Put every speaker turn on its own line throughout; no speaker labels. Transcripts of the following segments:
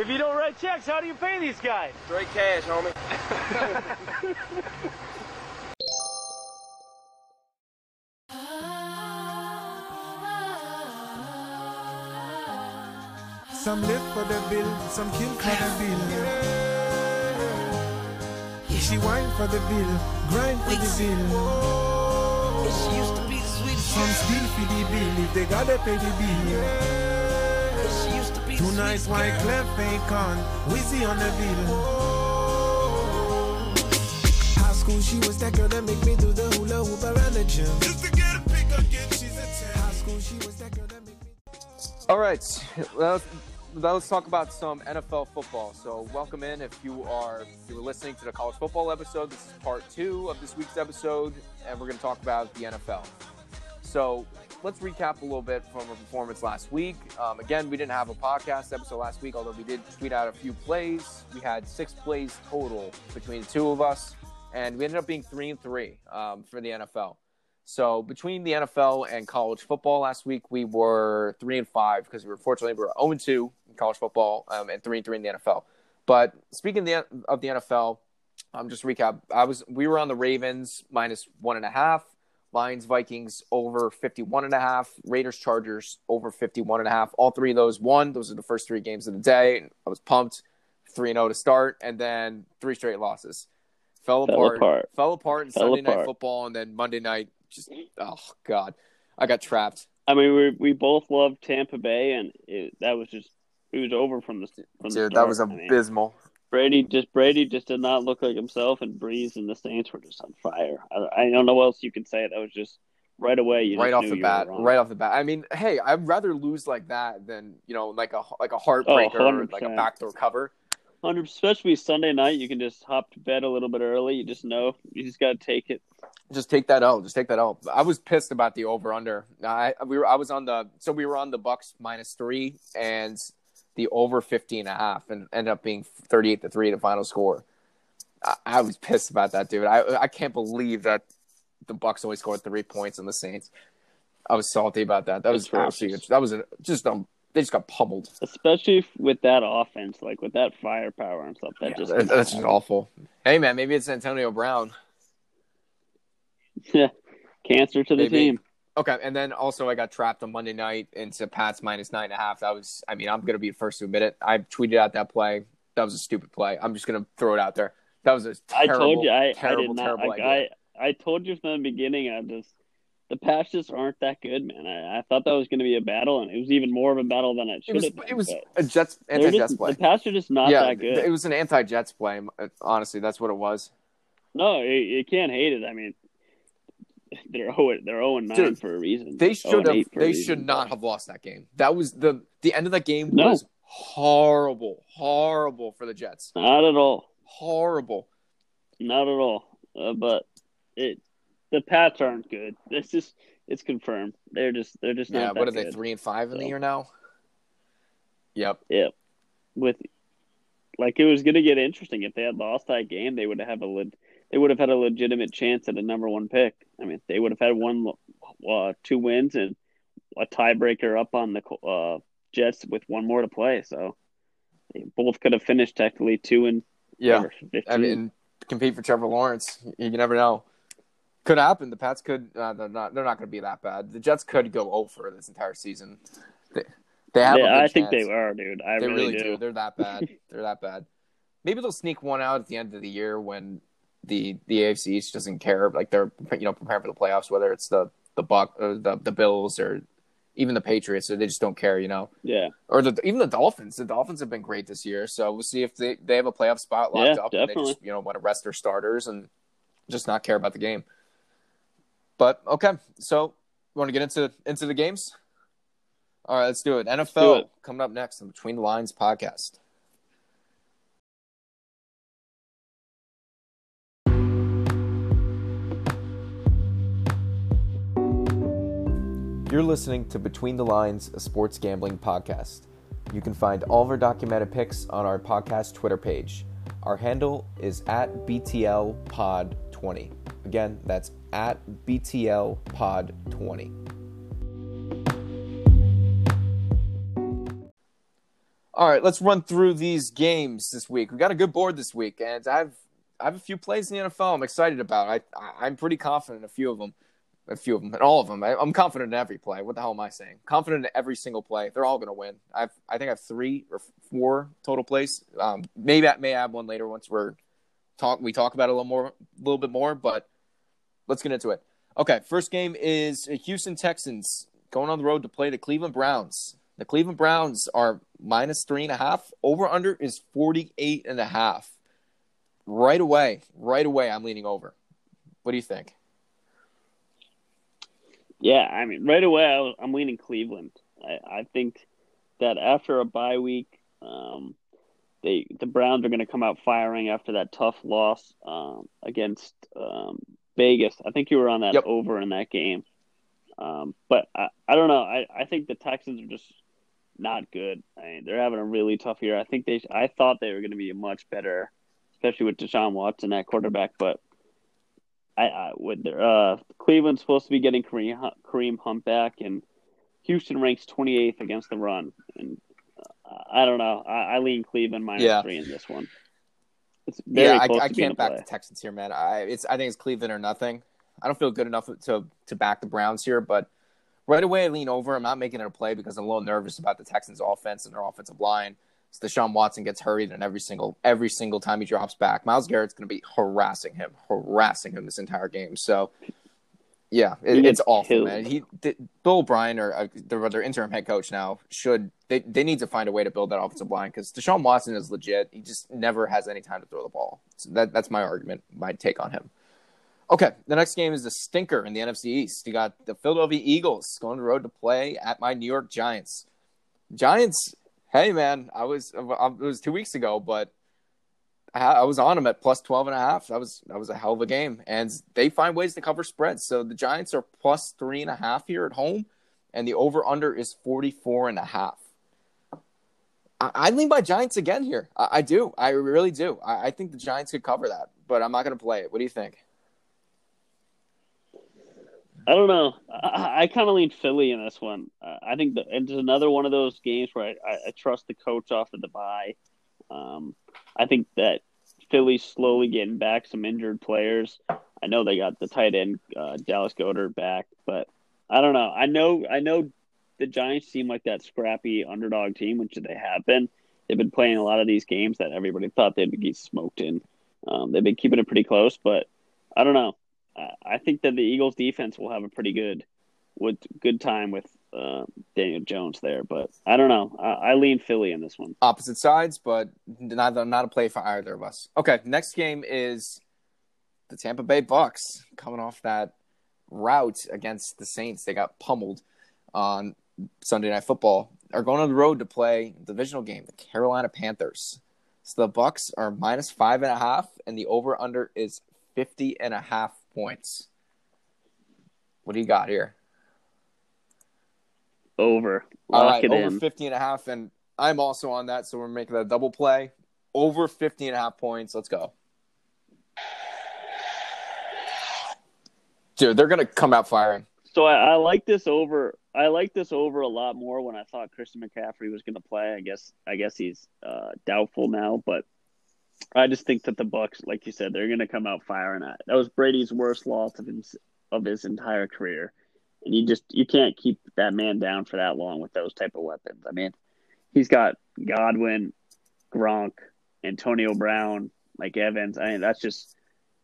If you don't write checks, how do you pay these guys?
Straight cash, homie.
Some live for the bill, some kill for the bill. She whine for the bill, grind for the bill.
She used to be the sweetest.
Some steal for the bill if they gotta pay the bill.
She used to
white
girl.
clef ain't con, Wizzy on the bill. High school, she was that girl that make me do the hula hoop around the gym. Just to get a pick again, she's a 10. High school, she was that girl that make me.
All right, let's, let's talk about some NFL football. So, welcome in if you are if you were listening to the college football episode. This is part two of this week's episode, and we're going to talk about the NFL. So, let's recap a little bit from our performance last week. Um, again, we didn't have a podcast episode last week, although we did tweet out a few plays. We had six plays total between the two of us, and we ended up being three and three um, for the NFL. So between the NFL and college football last week, we were three and five because we were fortunately we were zero and two in college football um, and three and three in the NFL. But speaking of the, NFL, um, just recap. I was we were on the Ravens minus one and a half, Lions Vikings over 51 and a half, Raiders Chargers over 51 and a half. All three of those won. Those are the first three games of the day. I was pumped. 3 0 to start, and then three straight losses. Fell,
Fell
apart,
apart.
Fell apart in
Fell
Sunday Night. Football, and then Monday night. Just oh god, I got trapped.
I mean, we we both loved Tampa Bay, and it, that was just it was over from the from the
Dude,
start.
that was abysmal.
Brady just Brady just did not look like himself, and Brees and the Saints were just on fire. I, I don't know what else you can say. That was just right away. You
right off the bat. Right off the bat. I mean, hey, I'd rather lose like that than you know, like a like a oh, heartbreaker, or like a backdoor cover.
Hundred, especially Sunday night, you can just hop to bed a little bit early. You just know you just got to take it.
Just take that out. Just take that out. I was pissed about the over under. I we were I was on the so we were on the Bucks minus three and the over 15 and a half and ended up being 38 to three the final score. I, I was pissed about that, dude. I I can't believe that the Bucks only scored three points on the Saints. I was salty about that. That was absolutely that was a, just um they just got pummeled.
Especially with that offense, like with that firepower and stuff. That
Yeah,
just
that- that's just awful. Hey man, maybe it's Antonio Brown.
yeah, cancer to the
Maybe.
team.
Okay, and then also I got trapped on Monday night into Pats minus nine and a half. That was, I mean, I'm gonna be the first to admit it. I tweeted out that play. That was a stupid play. I'm just gonna throw it out there. That was a
I
terrible,
told you I, I
terrible,
did not
terrible
like
idea.
I I told you from the beginning I just the Pats just aren't that good, man. I, I thought that was going to be a battle, and it was even more of a battle than it
it
should
was,
have been.
it was a Jets anti-Jets play.
The Pats are just not
yeah,
that good.
it was an anti-Jets play. Honestly, that's what it was.
no, you, you can't hate it. I mean, they're zero they're zero and nine
Dude,
for a reason.
They should have.
8 for
They
reason,
should not have lost that game. That was the the end of the game
No.
was horrible, horrible for the Jets.
Not at all.
Horrible.
Not at all. Uh, but it the Pats aren't good. It's just it's confirmed. They're just they're just not.
Yeah.
that
What are they? Three and five in the year now. Yep.
Yep. With like it was going to get interesting if they had lost that game, they would have a they would have had a legitimate chance at a number one pick. I mean, they would have had one uh, two wins and a tiebreaker up on the uh, Jets with one more to play. So they both could have finished technically two and
Yeah.
whatever, 15.
I mean, compete for Trevor Lawrence. You, never know. Could happen. The Pats could. Uh, they're not. They're not going to be that bad. The Jets could go over this entire season. They, they have.
Yeah, I think
chance.
they are, dude. I
They
really,
really
do.
They're that bad. They're that bad. Maybe they'll sneak one out at the end of the year when the the AFC East doesn't care. Like they're you know preparing for the playoffs, whether it's the the Buck or uh, the the Bills or even the Patriots. So they just don't care. You know.
Yeah,
or the, even the Dolphins. The Dolphins have been great this year, so we'll see if they, they have a playoff spot locked
Yeah,
up and they just you know want to rest their starters and just not care about the game. But okay, so want to get into into the games? All right, let's do it. NFL
do it.
coming up next on Between the Lines podcast. You're listening to Between the Lines, a sports gambling podcast. You can find all of our documented picks on our podcast Twitter page. Our handle is at BTLPod20. Again, that's at BTLPod20. All right, let's run through these games this week. We got a good board this week, and I have I have a few plays in the NFL I'm excited about. I I'm pretty confident in a few of them, a few of them, and all of them. I, I'm confident in every play. What the hell am I saying? Confident in every single play. They're all going to win. I've I think I have three or four total plays. Um, maybe I may add one later once we're talk we talk about it a little more, a little bit more. But let's get into it. Okay, first game is Houston Texans going on the road to play the Cleveland Browns. The Cleveland Browns are minus three and a half. Over under is 48 and a half. Right away, right away, I'm leaning over. What do you think?
Yeah, I mean, right away, I, am leaning Cleveland. I, I, think that after a bye week, um, they the Browns are going to come out firing after that tough loss um, against um, Vegas. I think you were on that yep. over in that game. Um, but I, I don't know. I, I think the Texans are just not good. I mean, they're having a really tough year. I think they. I thought they were going to be much better, especially with Deshaun Watson at quarterback. But I, I with their uh, Cleveland's supposed to be getting Kareem, Kareem Hunt back, and Houston ranks 28th against the run. And uh, I don't know. I, I lean Cleveland minus yeah. three in this one.
It's very yeah, I, I can't back the Texans here, man. I it's I think it's Cleveland or nothing. I don't feel good enough to to back the Browns here, but right away I lean over. I'm not making it a play because I'm a little nervous about the Texans' offense and their offensive line. So Deshaun Watson gets hurried, and every single every single time he drops back, Myles Garrett's going to be harassing him, harassing him this entire game. So, yeah, it, it's awful, killed. man. He Bill O'Brien or uh, their, their interim head coach now should they they need to find a way to build that offensive line because Deshaun Watson is legit. He just never has any time to throw the ball. So that that's my argument, my take on him. Okay, the next game is the stinker in the NFC East. You got the Philadelphia Eagles going on the road to play at my New York Giants. Giants, hey man, I was uh, um, it was two weeks ago, but I, was on them at plus 12 and a half. That was that was a hell of a game, and they find ways to cover spreads. So the Giants are plus three and a half here at home, and the over under is 44 and a half. I, I lean by Giants again here. I, I do. I really do. I, I think the Giants could cover that, but I'm not going to play it. What do you think?
I don't know. I, I kind of lean Philly in this one. Uh, I think that it's another one of those games where I, I, trust the coach off of the bye. Um, I think that Philly's slowly getting back some injured players. I know they got the tight end uh, Dallas Goedert back, but I don't know. I know I know the Giants seem like that scrappy underdog team, which they have been. They've been playing a lot of these games that everybody thought they'd be smoked in. Um, they've been keeping it pretty close, but I don't know. I think that the Eagles defense will have a pretty good with good time with uh, Daniel Jones there, but I don't know. I, I, lean Philly in this one.
Opposite sides, but not not a play for either of us. Okay, next game is the Tampa Bay Bucks coming off that route against the Saints. They got pummeled on Sunday Night Football. Are going on the road to play divisional game, the Carolina Panthers. So the Bucks are minus five and a half, and the over under is 50 and a half points. What do you got here?
Over.
Lock All right, over in. 50 and a half. And I'm also on that, so we're making that double play. Over 50 and a half points. Let's go. Dude, they're going to come out firing.
So I, I, like this over. I like this over a lot more when I thought Christian McCaffrey was going to play. I guess I guess he's uh, doubtful now, but I just think that the Bucks, like you said, they're going to come out firing. At. That was Brady's worst loss of his of his entire career, and you just you can't keep that man down for that long with those type of weapons. I mean, he's got Godwin, Gronk, Antonio Brown, Mike Evans. I mean, that's just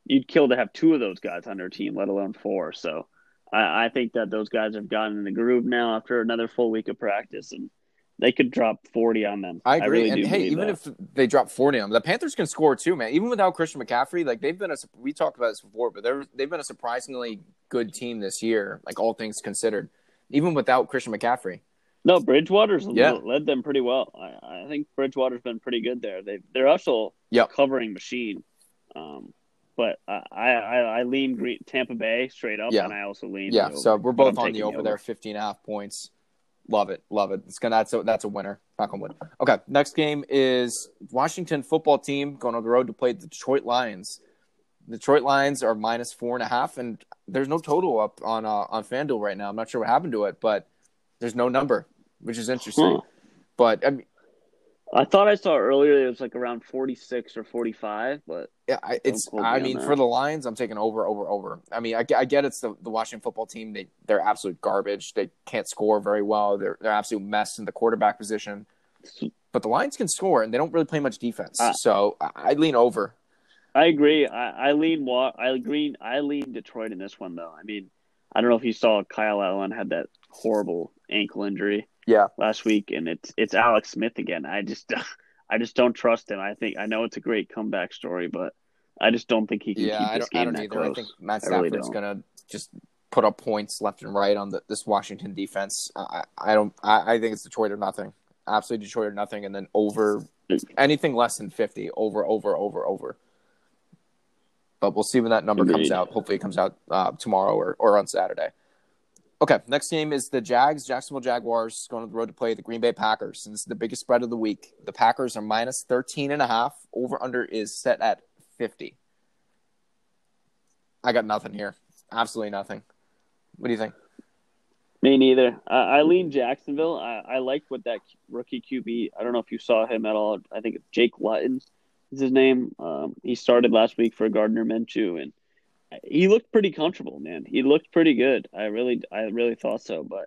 you'd kill to have two of those guys on your team, let alone four. So I, I think that those guys have gotten in the groove now after another full week of practice, and they could drop 40 on them.
I agree.
I really
and hey, even
that.
if they drop 40 on them, the Panthers can score too, man. Even without Christian McCaffrey, like they've been a we talked about this before, but they're they've been a surprisingly good team this year, like all things considered, even without Christian McCaffrey.
No, Bridgewater's yeah. led them pretty well. I, I, think Bridgewater's been pretty good there. They they're also yep. covering machine. Um, but I, I I lean Tampa Bay straight up, yeah. and I also lean.
Yeah, so we're both on the over, over there, 15 and a half points. Love it, love it. It's gonna that's a that's a winner. Not gonna win. Okay, next game is Washington football team going on the road to play the Detroit Lions. The Detroit Lions are minus four and a half, and there's no total up on uh, on FanDuel right now. I'm not sure what happened to it, but there's no number, which is interesting. Huh. But I mean,
I thought I saw earlier it was like around 46 or 45, but
Yeah, I, it's. I mean, for the Lions, I'm taking over, over, over. I mean, I, I get it's the, the Washington football team. They they're absolute garbage. They can't score very well. They're they're absolute mess in the quarterback position. But the Lions can score, and they don't really play much defense.
Ah.
so I, I lean over.
I agree. I, I lean I agree. I lean Detroit in this one though. I mean, I don't know if you saw Kyle Allen had that horrible ankle injury
Yeah,
last week, and it's it's Alex Smith again. I just I just don't trust him. I think I know it's a great comeback story, but I just don't think he can
yeah.
keep
I
this
don't, I don't
that
either. I think Matt
I really
gonna just put up points left and right on the, this Washington defense. I, I don't. I, I think it's Detroit or nothing. Absolutely Detroit or nothing, and then over anything less than fifty. Over, over, over, over. But we'll see when that number comes out. Hopefully, it comes out uh, tomorrow or, or on Saturday. Okay, next game is the Jags, Jacksonville Jaguars, going on the road to play the Green Bay Packers. And this is the biggest spread of the week. The Packers are minus 13 and a half. Over under is set at 50. I got nothing here. Absolutely nothing. What do you think?
Me neither. I, I lean Jacksonville. I, I like what that rookie QB. I don't know if you saw him at all. I think it's Jake Luton is his name. Um, he started last week for Gardner Minshew, and he looked pretty comfortable. Man, he looked pretty good. I really, I really thought so. But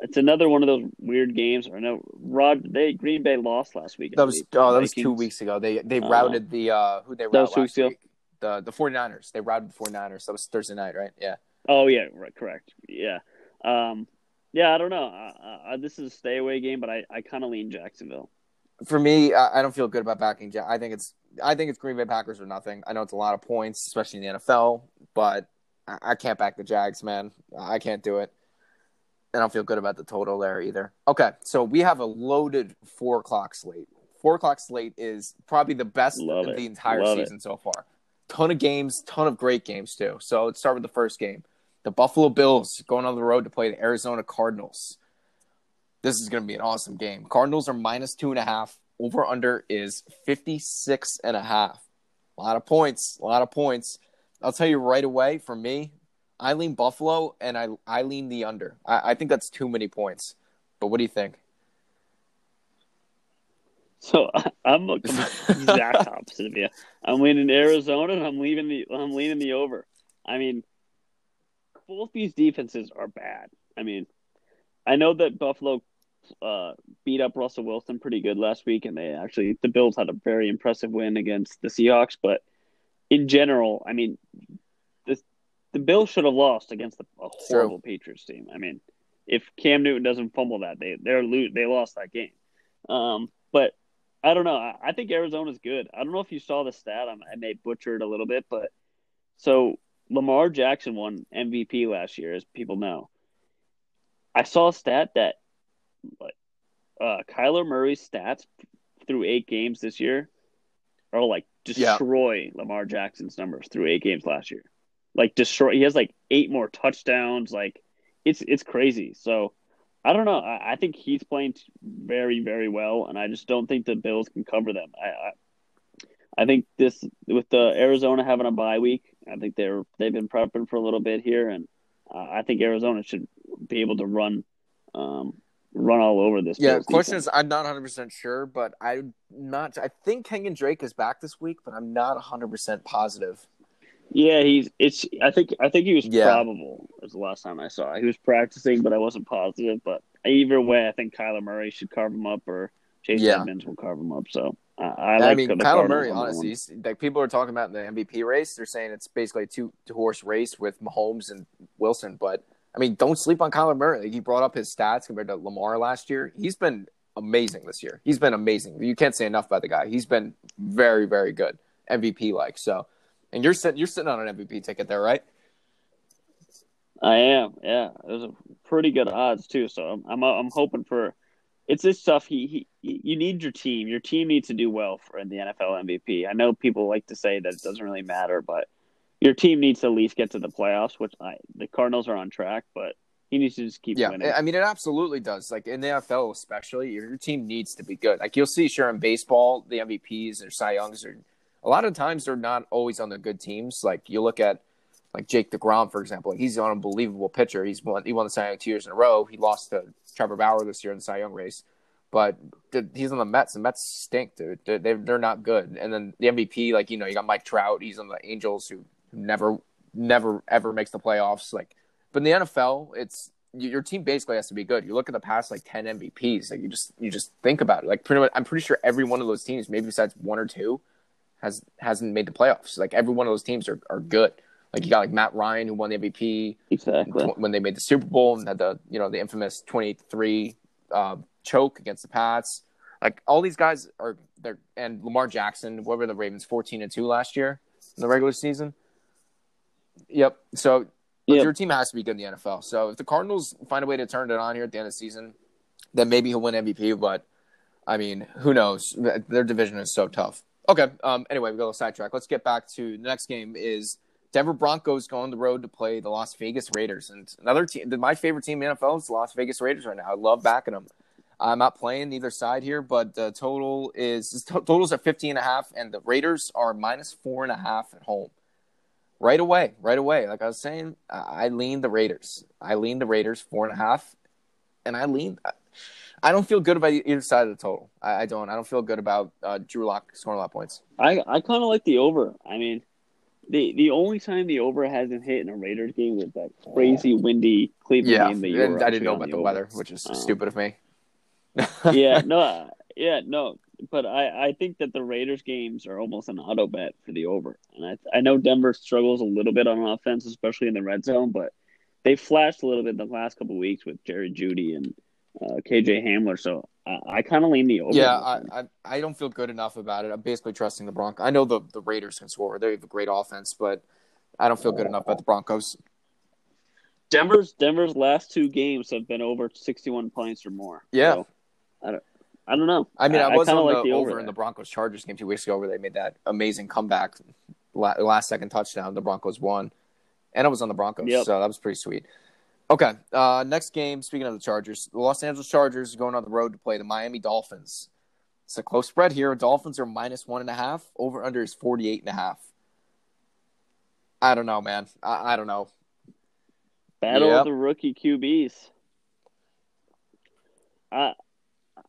it's another one of those weird games. Or no, Rod. They Green Bay lost last week.
That was oh, that was two weeks ago. They they
Uh,
routed the uh who they routed last week. The the 49ers. They routed the 49ers. That was Thursday night, right? Yeah.
Oh yeah, right, correct. Yeah, um, yeah. I don't know. I, I, this is a stay away game, but I, I kind of lean Jacksonville.
For me, I, I don't feel good about backing. Ja- I think it's I think it's Green Bay Packers or nothing. I know it's a lot of points, especially in the NFL, but I, I can't back the Jags, man. I can't do it. And I don't feel good about the total there either. Okay, so we have a loaded four o'clock slate. Four o'clock slate is probably the best
Love
of
it.
the entire
Love it.
season so far. Ton of games, ton of great games too. So let's start with the first game. The Buffalo Bills going on the road to play the Arizona Cardinals. This is going to be an awesome game. Cardinals are minus two and a half. Over under is 56 and a half. A lot of points. A lot of points. I'll tell you right away, for me, I lean Buffalo and I, I lean the under. I, I think that's too many points. But what do you think?
So I'm the exact opposite of you. I'm leaning Arizona, and I'm leaving the I'm leaning the over. I mean, both these defenses are bad. I mean, I know that Buffalo uh, beat up Russell Wilson pretty good last week, and they actually the Bills had a very impressive win against the Seahawks. But in general, I mean, the the Bills should have lost against the, a
True.
horrible Patriots team. I mean, if Cam Newton doesn't fumble that, they they're lo- they lost that game. Um, but I don't know. I, I think Arizona's good. I don't know if you saw the stat. I'm, I may butcher it a little bit, but so Lamar Jackson won MVP last year, as people know. I saw a stat that like, uh, Kyler Murray's stats through eight games this year are like
Yeah.
destroy Lamar Jackson's numbers through eight games last year. Like destroy. He has like eight more touchdowns. Like it's it's crazy. So I don't know. I, I think he's playing very very well, and I just don't think the Bills can cover them. I, I I think this with the Arizona having a bye week. I think they're they've been prepping for a little bit here, and uh, I think Arizona should be able to run um, run all over this.
Yeah, question
defense.
is I'm not 100% sure, but I'm not. I think Kenyan Drake is back this week, but I'm not 100% positive.
Yeah, he's it's. I think I think he was
Yeah.
probable. Was the last time I saw. He was practicing, but I wasn't positive. But either way, I think Kyler Murray should carve him up, or Chase
Yeah.
Edmonds will carve him up. So I
I,
like
mean,
the
Kyler
Cardinals
Murray, honestly, like people are talking about in the MVP race. They're saying it's basically a two, two horse race with Mahomes and Wilson. But I mean, don't sleep on Kyler Murray. Like, he brought up his stats compared to Lamar last year. He's been amazing this year. He's been amazing. You can't say enough about the guy. He's been very, very good, MVP like. So, and you're sitting, you're sitting on an MVP ticket there, right?
I am. Yeah, those a pretty good odds too. So I'm I'm, I'm hoping for. It's this stuff. He, he you need your team. Your team needs to do well for the NFL MVP. I know people like to say that it doesn't really matter, but your team needs to at least get to the playoffs. Which I, the Cardinals are on track, but he needs to just keep
Yeah,
winning.
I mean, it absolutely does. Like in the NFL, especially, your, your team needs to be good. Like you'll see, sure, in baseball, the MVPs or Cy Youngs are a lot of times they're not always on the good teams. Like you look at like Jake deGrom, for example. He's an unbelievable pitcher. He's won he won the Cy Young two years in a row. He lost to Trevor Bauer this year in the Cy Young race, but he's on the Mets. The Mets stink, dude. They're they're not good. And then the MVP, like you know, you got Mike Trout. He's on the Angels, who never, never, ever makes the playoffs. Like, but in the NFL, it's your team basically has to be good. You look at the past like ten MVPs, like you just you just think about it. Like pretty much, I'm pretty sure every one of those teams, maybe besides one or two, has hasn't made the playoffs. Like every one of those teams are are good. Like you got like Matt Ryan who won the MVP
Exactly.
when they made the Super Bowl and had the you know the infamous 28-3 uh, choke against the Pats. Like all these guys are they're and Lamar Jackson, what were the Ravens 14 and 2 last year in the regular season? Yep. So
Yep.
your team has to be good in the NFL. So if the Cardinals find a way to turn it on here at the end of the season, then maybe he'll win MVP, but I mean, who knows? Their division is so tough. Okay. Um. Anyway, we got a sidetrack. Let's get back to the next game. Is Denver Broncos go on the road to play the Las Vegas Raiders, and another team. My favorite team in the NFL is the Las Vegas Raiders right now. I love backing them. I'm not playing either side here, but the total is totals are 15 and a half, and the Raiders are minus four and a half at home. Right away, right away. Like I was saying, I I lean the Raiders. I lean the Raiders four and a half, and I lean. I don't feel good about either side of the total. I, I don't. I don't feel good about uh, Drew Lock scoring a lot of points.
I I kind of like the over. I mean, the the only time the over hasn't hit in a Raiders game was that crazy windy Cleveland
Yeah,
game
and I didn't know about
on
the weather, which is
Um,
stupid of me.
yeah, no, uh, yeah, no. But I, I think that the Raiders games are almost an auto bet for the over. And I I know Denver struggles a little bit on offense, especially in the red zone, but they flashed a little bit in the last couple of weeks with Jerry Jeudy and uh, KJ Hamler. So I, I kind of lean the over.
Yeah, I, I I don't feel good enough about it. I'm basically trusting the Broncos. I know the the Raiders can score; they have a great offense, but I don't feel good enough about the Broncos.
Denver's Denver's last two games have been over 61 points or more.
Yeah.
So, I don't I don't know.
I mean, I, was
kinda
on
like
the,
over
over in the Broncos Chargers game two weeks ago where they made that amazing comeback, last second touchdown. The Broncos won, and I was on the Broncos,
Yep.
so that was pretty sweet. Okay, uh, next game. Speaking of the Chargers, the Los Angeles Chargers are going on the road to play the Miami Dolphins. It's a close spread here. Dolphins are minus one and a half. Over under is 48 and a half. I don't know, man. I, I don't know.
Battle
Yep.
of the rookie QBs. I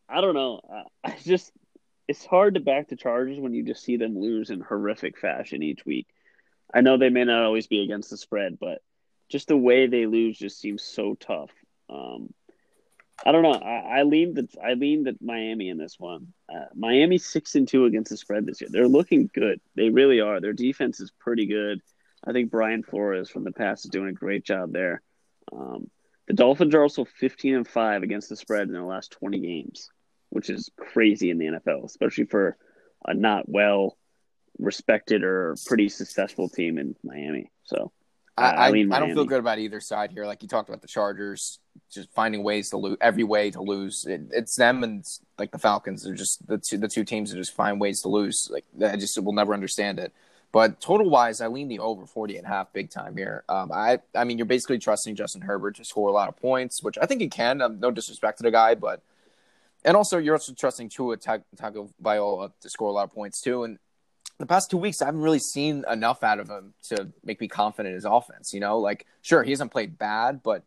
I don't know. I, I just it's hard to back the Chargers when you just see them lose in horrific fashion each week. I know they may not always be against the spread, but just the way they lose just seems so tough. Um, I don't know. I, I lean the I lean the Miami in this one. Uh, Miami's six and two against the spread this year. They're looking good. They really are. Their defense is pretty good. I think Brian Flores from the past is doing a great job there. Um, the Dolphins are also 15 and 5 against the spread in their last 20 games, which is crazy in the NFL, especially for a not well respected or pretty successful team in Miami. So
I, I,
lean
I don't feel good about either side here. Like you talked about the Chargers, just finding ways to lose, every way to lose. It, it's them and like the Falcons. They're just the two, the two teams that just find ways to lose. Like I just will never understand it. But total wise, I lean the over 40 and a half big time here. Um, I, I mean, you're basically trusting Justin Herbert to score a lot of points, which I think he can. Um, no disrespect to the guy, but and also you're also trusting Tua Tagovailoa to score a lot of points too. And the past two weeks, I haven't really seen enough out of him to make me confident in his offense. You know, like sure he hasn't played bad, but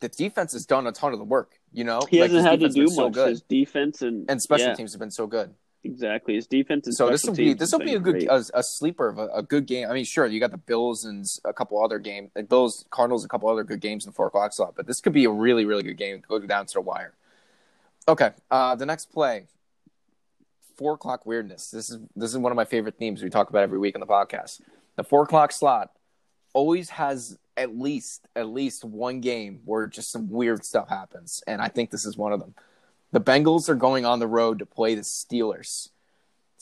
the defense has done a ton of the work. You know,
he
Like,
hasn't had to do much.
So.
His defense and
and special
yeah,
teams have been so good.
Exactly. His defense
So this will be this will be a good a, a sleeper of a, a good game. I mean, sure, you got the Bills and a couple other games, like Bills, Cardinals, a couple other good games in the four o'clock slot. But this could be a really, really good game. Go down to the wire. Okay, uh, the next play, four o'clock weirdness. This is this is one of my favorite themes we talk about every week on the podcast. The four o'clock slot always has at least at least one game where just some weird stuff happens, and I think this is one of them. The Bengals are going on the road to play the Steelers.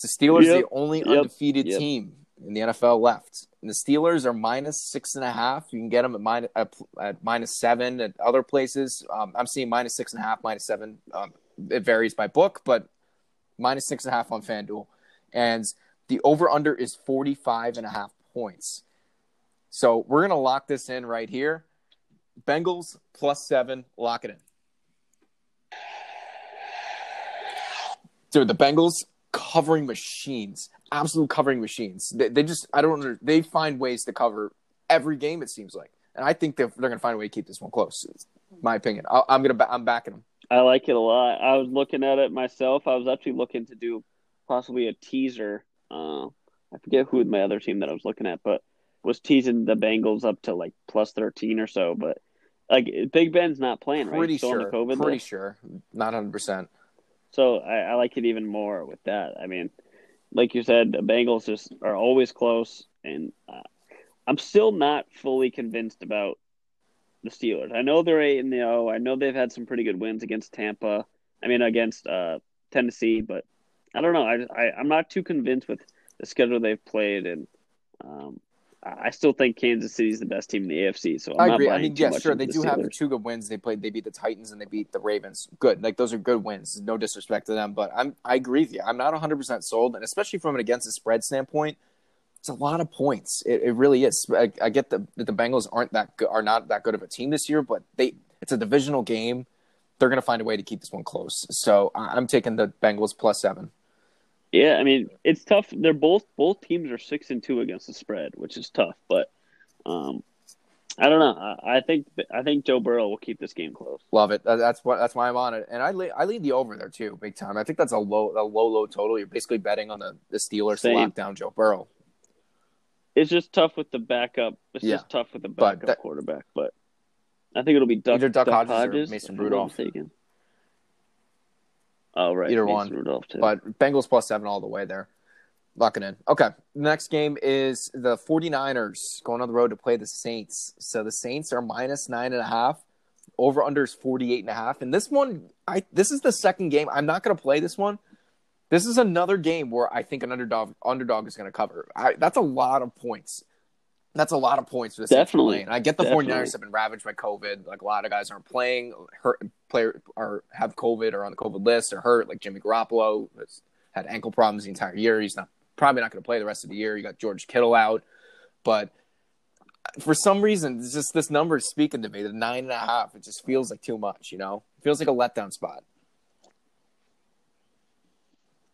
The Steelers
Yep.
the only
Yep.
undefeated
Yep.
team in the NFL left. And the Steelers are minus six and a half. You can get them at minus, at, at minus seven at other places. Um, I'm seeing minus six and a half, minus seven. Um, it varies by book, but minus six and a half on FanDuel. And the over under is 45 and a half points. So we're going to lock this in right here. Bengals plus seven, lock it in. Dude, the Bengals covering machines, absolute covering machines. They, they just, I don't under, they find ways to cover every game. It seems like, and I think they're, they're going to find a way to keep this one close. My opinion. I, I'm gonna, I'm backing them.
I like it a lot. I was looking at it myself. I was actually looking to do possibly a teaser. Uh, I forget who my other team that I was looking at, but was teasing the Bengals up to like plus thirteen or so. But like Big Ben's not playing, right?
Pretty
Still
sure.
the COVID
Pretty
list.
sure. Not hundred percent.
So I, I like it even more with that. I mean, like you said, the Bengals just are always close, and uh, I'm still not fully convinced about the Steelers. I know they're eight and zero. I know they've had some pretty good wins against Tampa. I mean, against uh, Tennessee, but I don't know. I, I I'm not too convinced with the schedule they've played, and um, I still think Kansas City is the best team in the AFC. So I'm
I
not
agree. I mean, yeah, sure. They
the
do have two good wins. They played. They beat the Titans and they beat the Ravens. Good. Like those are good wins. No disrespect to them, but I'm. I agree with you. I'm not 100 percent sold, and especially from an against the spread standpoint, it's a lot of points. It, it really is. I, I get the, that the Bengals aren't that good, are not that good of a team this year, but they. It's a divisional game. They're going to find a way to keep this one close. So I'm taking the Bengals plus seven.
Yeah, I mean it's tough. They're both both teams are six and two against the spread, which is tough. But um, I don't know. I, I think I think Joe Burrow will keep this game close.
Love it. That's what. That's why I'm on it, and I lead, I lead the over there too, big time. I think that's a low, a low, low total. You're basically betting on the the Steelers to lock down Joe Burrow.
It's just tough with the backup. It's
Yeah.
just tough with the
But
backup
that-
quarterback. But I think it'll be Duck,
Duck
Duck
Hodges or Mason Rudolph.
Oh right,
Either
Mason
one.
Rudolph too.
But Bengals plus seven all the way there. Locking in. Okay. Next game is the 49ers going on the road to play the Saints. So the Saints are minus nine and a half. Over under is 48 and a half. And this one, I this is the second game. I'm not going to play this one. This is another game where I think an underdog underdog is going to cover. I, that's a lot of points. That's a lot of points for to
Definitely.
And I get the
Definitely.
49ers have been ravaged by COVID. Like a lot of guys aren't playing, hurt player or have COVID or on the COVID list or hurt. Like Jimmy Garoppolo has had ankle problems the entire year. He's not probably not going to play the rest of the year. You got George Kittle out, but uh, for some reason, it's just this number is speaking to me. The nine and a half. It just feels like too much. You know, it feels like a letdown spot.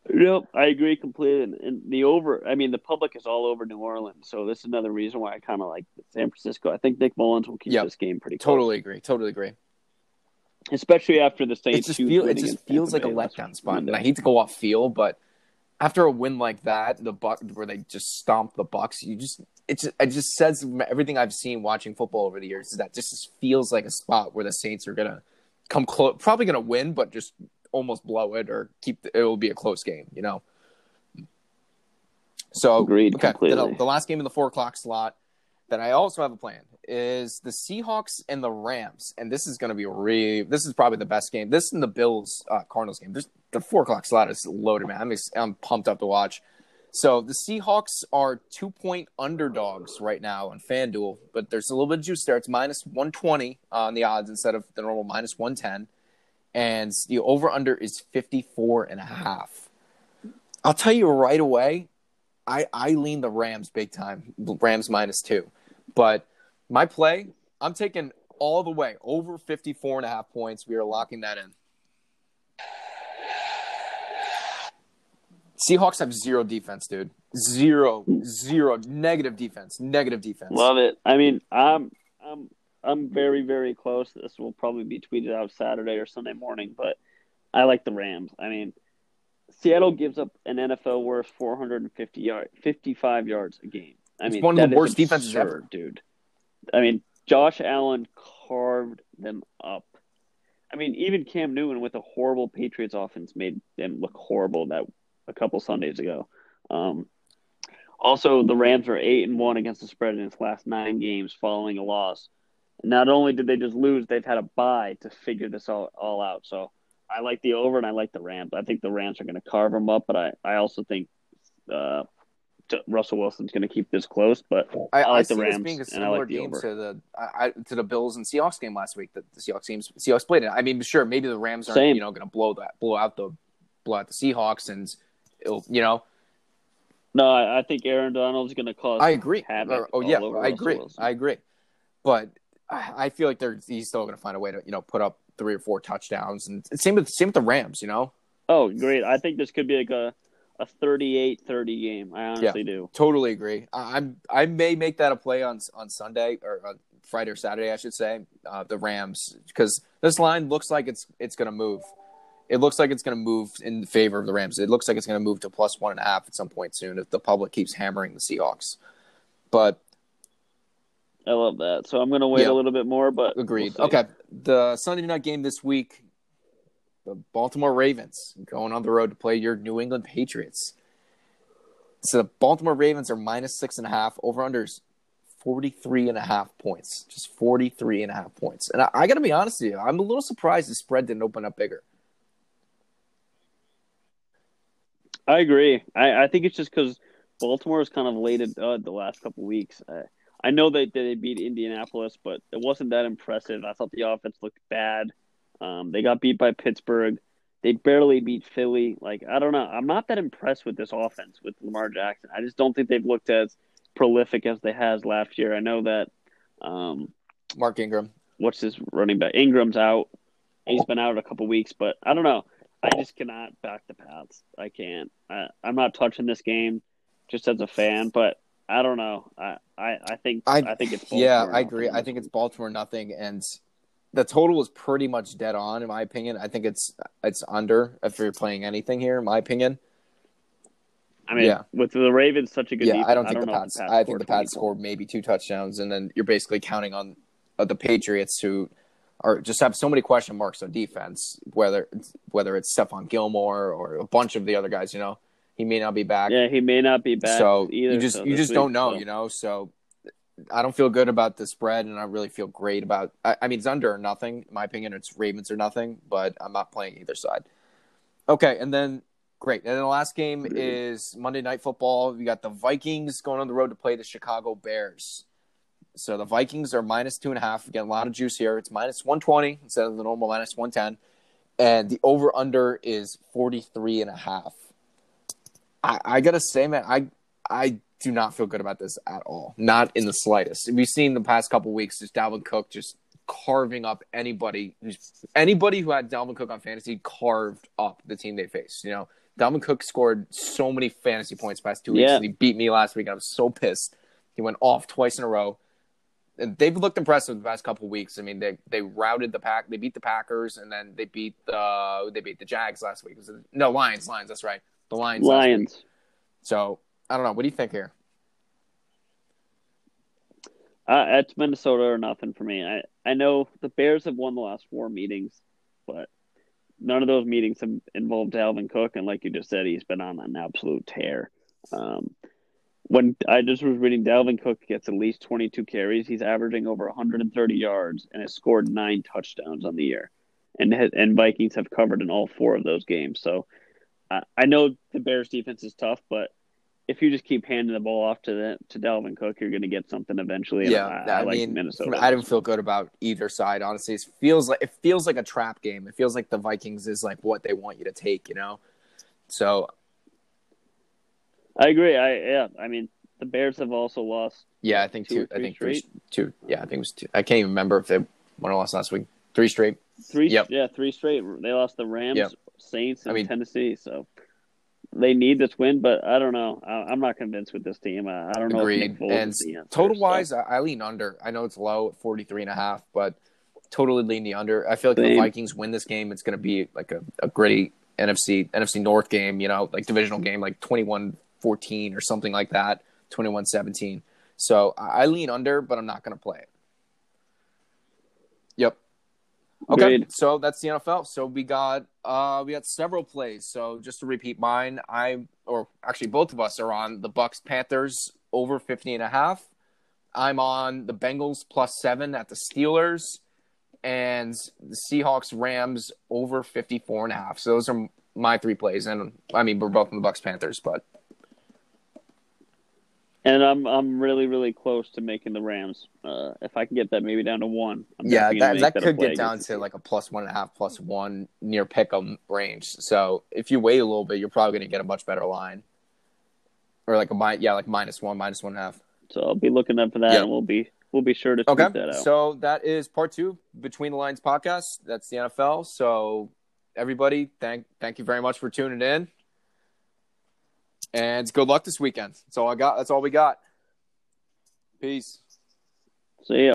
Nope, I agree completely. And, and the over, I mean, the public is all over New Orleans, so this is another reason why I kind of like San Francisco. I think Nick Mullens will keep
Yep.
this game pretty close,
Totally agree. Totally agree.
especially after the
It
Saints.
just feel it just feels like
Tampa
a
Bay
letdown spot. And I hate to go off feel, but after a win like that, the buck where they just stomp the Bucks, you just it just it just says everything I've seen watching football over the years is that just feels like a spot where the Saints are gonna come close, probably gonna win, but just almost blow it or keep it will be a close game, you know. So
Agreed
okay,
completely.
the, the last game in the four o'clock slot that I also have a plan is the Seahawks and the Rams, and this is going to be really. This is probably the best game. This and the Bills uh, Cardinals game. The four o'clock slot is loaded, man. I'm ex- I'm pumped up to watch. So the Seahawks are two point underdogs right now on FanDuel, but there's a little bit of juice there. It's minus 120 on the odds instead of the normal minus 110. And the over under is 54 and a half. I'll tell you right away, I, I lean the Rams big time. Rams minus two. But my play, I'm taking all the way over 54 and a half points. We are locking that in. Seahawks have zero defense, dude. Zero, zero, negative defense, negative defense.
Love it. I mean, I'm I'm I'm very very close. This will probably be tweeted out Saturday or Sunday morning, but I like the Rams. I mean, Seattle gives up an NFL worst 450 yard 55 yards a game. I
It's
mean,
one of the worst defenses ever.
dude. I mean, Josh Allen carved them up. I mean, even Cam Newton with a horrible Patriots offense made them look horrible that a couple Sundays ago. Um, also, the Rams are eight and one against the spread in its last nine games following a loss. Not only did they just lose, they've had a bye to figure this all, all out. So I like the over and I like the Rams. I think the Rams are going to carve them up, but I, I also think uh, Russell Wilson's going to keep this close. But
I,
I like
I
the
see
Rams
this being a
and I like
similar
the
game
over.
to the I, to the Bills and Seahawks game last week. That the Seahawks teams Seahawks played it. I mean, sure, maybe the Rams aren't
Same.
you know going to blow that blow out the blow out the Seahawks and it'll you know
no, I, think Aaron Donald's going to cause.
I agree.
havoc
oh yeah, I agree.
Wilson.
I agree. But I, feel like they're he's still going to find a way to you know put up three or four touchdowns and same with same with the Rams. You know,
Oh, great! I think this could be like a a 38-30 game. I honestly do.
totally agree. I, I'm I may make that a play on on Sunday or uh, Friday or Saturday, I should say, uh, the Rams, because this line looks like it's it's going to move. It looks like it's going to move in favor of the Rams. It looks like it's going to move to plus one and a half at some point soon if the public keeps hammering the Seahawks. But
I love that. So I'm going to wait
Yeah.
a little bit more, but we'll
Agreed. okay. The Sunday night game this week, the Baltimore Ravens going on the road to play your New England Patriots. So the Baltimore Ravens are minus six and a half, over unders 43 and a half points. Just 43 and a half points. And I, I got to be honest with you, I'm a little surprised the spread didn't open up bigger.
I agree. I, I think it's just because Baltimore has kind of laid it uh, the last couple weeks. I, I know that they beat Indianapolis, but it wasn't that impressive. I thought the offense looked bad. Um, they got beat by Pittsburgh. They barely beat Philly. Like I don't know. I'm not that impressed with this offense with Lamar Jackson. I just don't think they've looked as prolific as they has last year. I know that. Um,
Mark Ingram.
what's his running back? Ingram's out. He's been out a couple weeks, but I don't know. I just cannot back the Pats. I can't. I, I'm not touching this game just as a fan, but I don't know. I I, I think I,
I,
think it's
yeah,
Baltimore
I agree.
nothing
I think it's. Baltimore nothing, and the total is pretty much dead on in my opinion. I think it's it's under if you're playing anything here, in my opinion.
I mean,
yeah.
with the Ravens, such a good.
yeah,
defense,
I don't think the
know if
Pats. I think the Pats
20
scored maybe two touchdowns, and then you're basically counting on uh, the Patriots who are just have so many question marks on defense. Whether whether it's Stephon Gilmore or a bunch of the other guys, you know, he may not be back.
Yeah, he may not be back.
so
either,
you just
so
you just don't know,
so-
you know. So I don't feel good about the spread, and I really feel great about. I, I mean, it's under or nothing. In my opinion, it's Ravens or nothing, but I'm not playing either side. Okay, and then great, and then the last game is Monday Night Football. We got the Vikings going on the road to play the Chicago Bears. So the Vikings are minus two and a half. Again, a lot of juice here. It's minus one twenty instead of the normal minus one ten, and the over under is 43 and a half. I, I gotta say, man, I I do not feel good about this at all. Not in the slightest. We've seen the past couple weeks just Dalvin Cook just carving up anybody who's anybody who had Dalvin Cook on fantasy carved up the team they faced. You know, Dalvin Cook scored so many fantasy points past two weeks.
Yeah.
and he beat me last week. I was so pissed. He went off twice in a row. And they've looked impressive the past couple weeks. I mean, they they routed the pack. They beat the Packers, and then they beat the they beat the Jags last week. Was no Lions? Lions. That's right. The Lions.
Lions.
So I don't know. What do you think here?
Uh, it's Minnesota or nothing for me. I, I know the Bears have won the last four meetings, but none of those meetings have involved Dalvin Cook. And like you just said, he's been on an absolute tear. Um, when I just was reading, Dalvin Cook gets at least 22 carries. He's averaging over 130 yards and has scored nine touchdowns on the year. And and Vikings have covered in all four of those games. So I, I know the Bears defense is tough, but if you just keep handing the ball off to the, to Dalvin Cook, you're going to get something eventually.
Yeah,
I, I, like
mean,
Minnesota.
I didn't feel good about either side. Honestly, it feels like it feels like a trap game. It feels like the Vikings is like what they want you to take. You know, so
I agree. I yeah. I mean, the Bears have also lost.
yeah, I think
Two
two. I think three, two. Yeah, I think it was two. I can't even remember if they won or lost last week. Three straight.
Three,
Yep.
yeah, three straight. They lost the Rams,
Yep.
Saints, and
I mean-
Tennessee. So they need this win, but I don't know. I, I'm not convinced with this team. I, I don't know.
Agreed.
Nick
And
answer,
total wise, I, I lean under. I know it's low at 43 and a half, but totally lean the under. I feel like if the Vikings win this game, it's going to be like a, a gritty NFC NFC North game, you know, like divisional game, like 21-14 or something like that, 21-17. So I, I lean under, but I'm not going to play it. Yep. Okay,
Agreed.
so that's the NFL. So we got uh we got several plays. So just to repeat mine, I or actually both of us are on the Bucks Panthers over 50 and a half. I'm on the Bengals plus 7 at the Steelers and the Seahawks Rams over 54 and a half. So those are my three plays and I mean we're both on the Bucks Panthers, but
And I'm I'm really really close to making the Rams. Uh, if I can get that maybe down to one, I'm
yeah,
gonna
that that could get down to like a plus one and a half, plus one near pick'em range. So if you wait a little bit, you're probably going to get a much better line, or like a mi- yeah, like minus one, minus one and a half.
So I'll be looking up for that,
Yeah.
and we'll be we'll be sure to
Okay,
that out.
so that is part two between the lines podcast. That's the NFL. So everybody, thank thank you very much for tuning in, and good luck this weekend. That's all I got. That's all we got. Peace.
See ya.